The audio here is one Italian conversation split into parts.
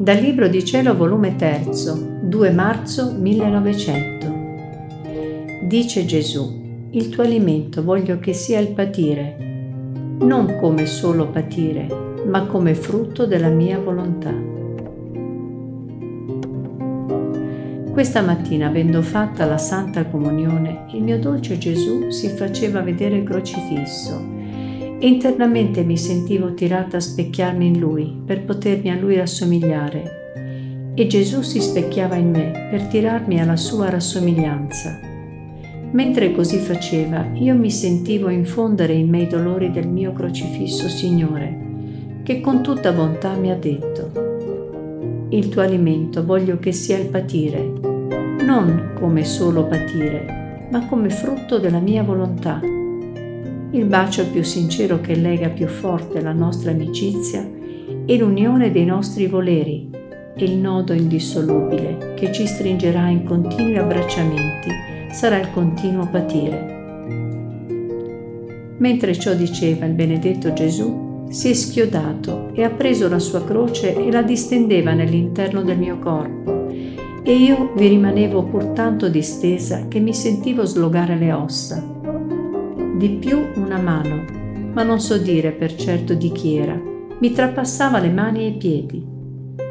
Dal Libro di Cielo, volume 3, 2 marzo 1900. Dice Gesù, il tuo alimento voglio che sia il patire, non come solo patire, ma come frutto della mia volontà. Questa mattina, avendo fatta la Santa Comunione, il mio dolce Gesù si faceva vedere crocifisso internamente mi sentivo tirata a specchiarmi in Lui per potermi a Lui rassomigliare. E Gesù si specchiava in me per tirarmi alla sua rassomiglianza. Mentre così faceva, io mi sentivo infondere in me i dolori del mio crocifisso Signore, che con tutta bontà mi ha detto, il tuo alimento voglio che sia il patire, non come solo patire, ma come frutto della mia volontà il bacio più sincero che lega più forte la nostra amicizia è l'unione dei nostri voleri e il nodo indissolubile che ci stringerà in continui abbracciamenti sarà il continuo patire. Mentre ciò diceva il benedetto Gesù, si è schiodato e ha preso la sua croce e la distendeva nell'interno del mio corpo e io vi rimanevo pur tanto distesa che mi sentivo slogare le ossa di più una mano, ma non so dire per certo di chi era, mi trapassava le mani e i piedi.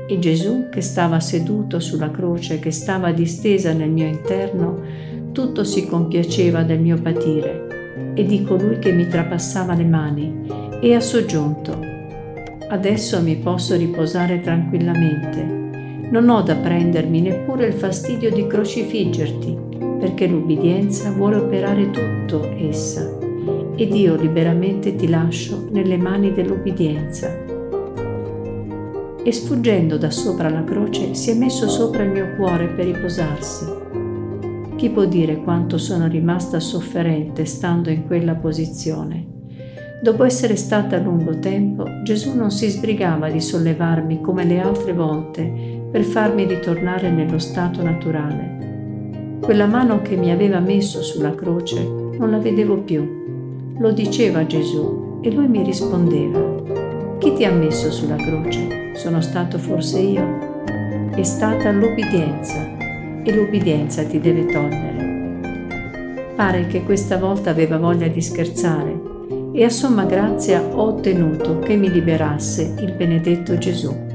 E Gesù, che stava seduto sulla croce, che stava distesa nel mio interno, tutto si compiaceva del mio patire e di colui che mi trapassava le mani e ha soggiunto. Adesso mi posso riposare tranquillamente. Non ho da prendermi neppure il fastidio di crocifiggerti, perché l'ubbidienza vuole operare tutto essa ed io liberamente ti lascio nelle mani dell'ubbidienza. E sfuggendo da sopra la croce si è messo sopra il mio cuore per riposarsi. Chi può dire quanto sono rimasta sofferente stando in quella posizione? Dopo essere stata a lungo tempo, Gesù non si sbrigava di sollevarmi come le altre volte per farmi ritornare nello stato naturale. Quella mano che mi aveva messo sulla croce non la vedevo più lo diceva Gesù e lui mi rispondeva, chi ti ha messo sulla croce? Sono stato forse io? È stata l'ubbidienza e l'ubbidienza ti deve togliere. Pare che questa volta aveva voglia di scherzare e a somma grazia ho ottenuto che mi liberasse il benedetto Gesù.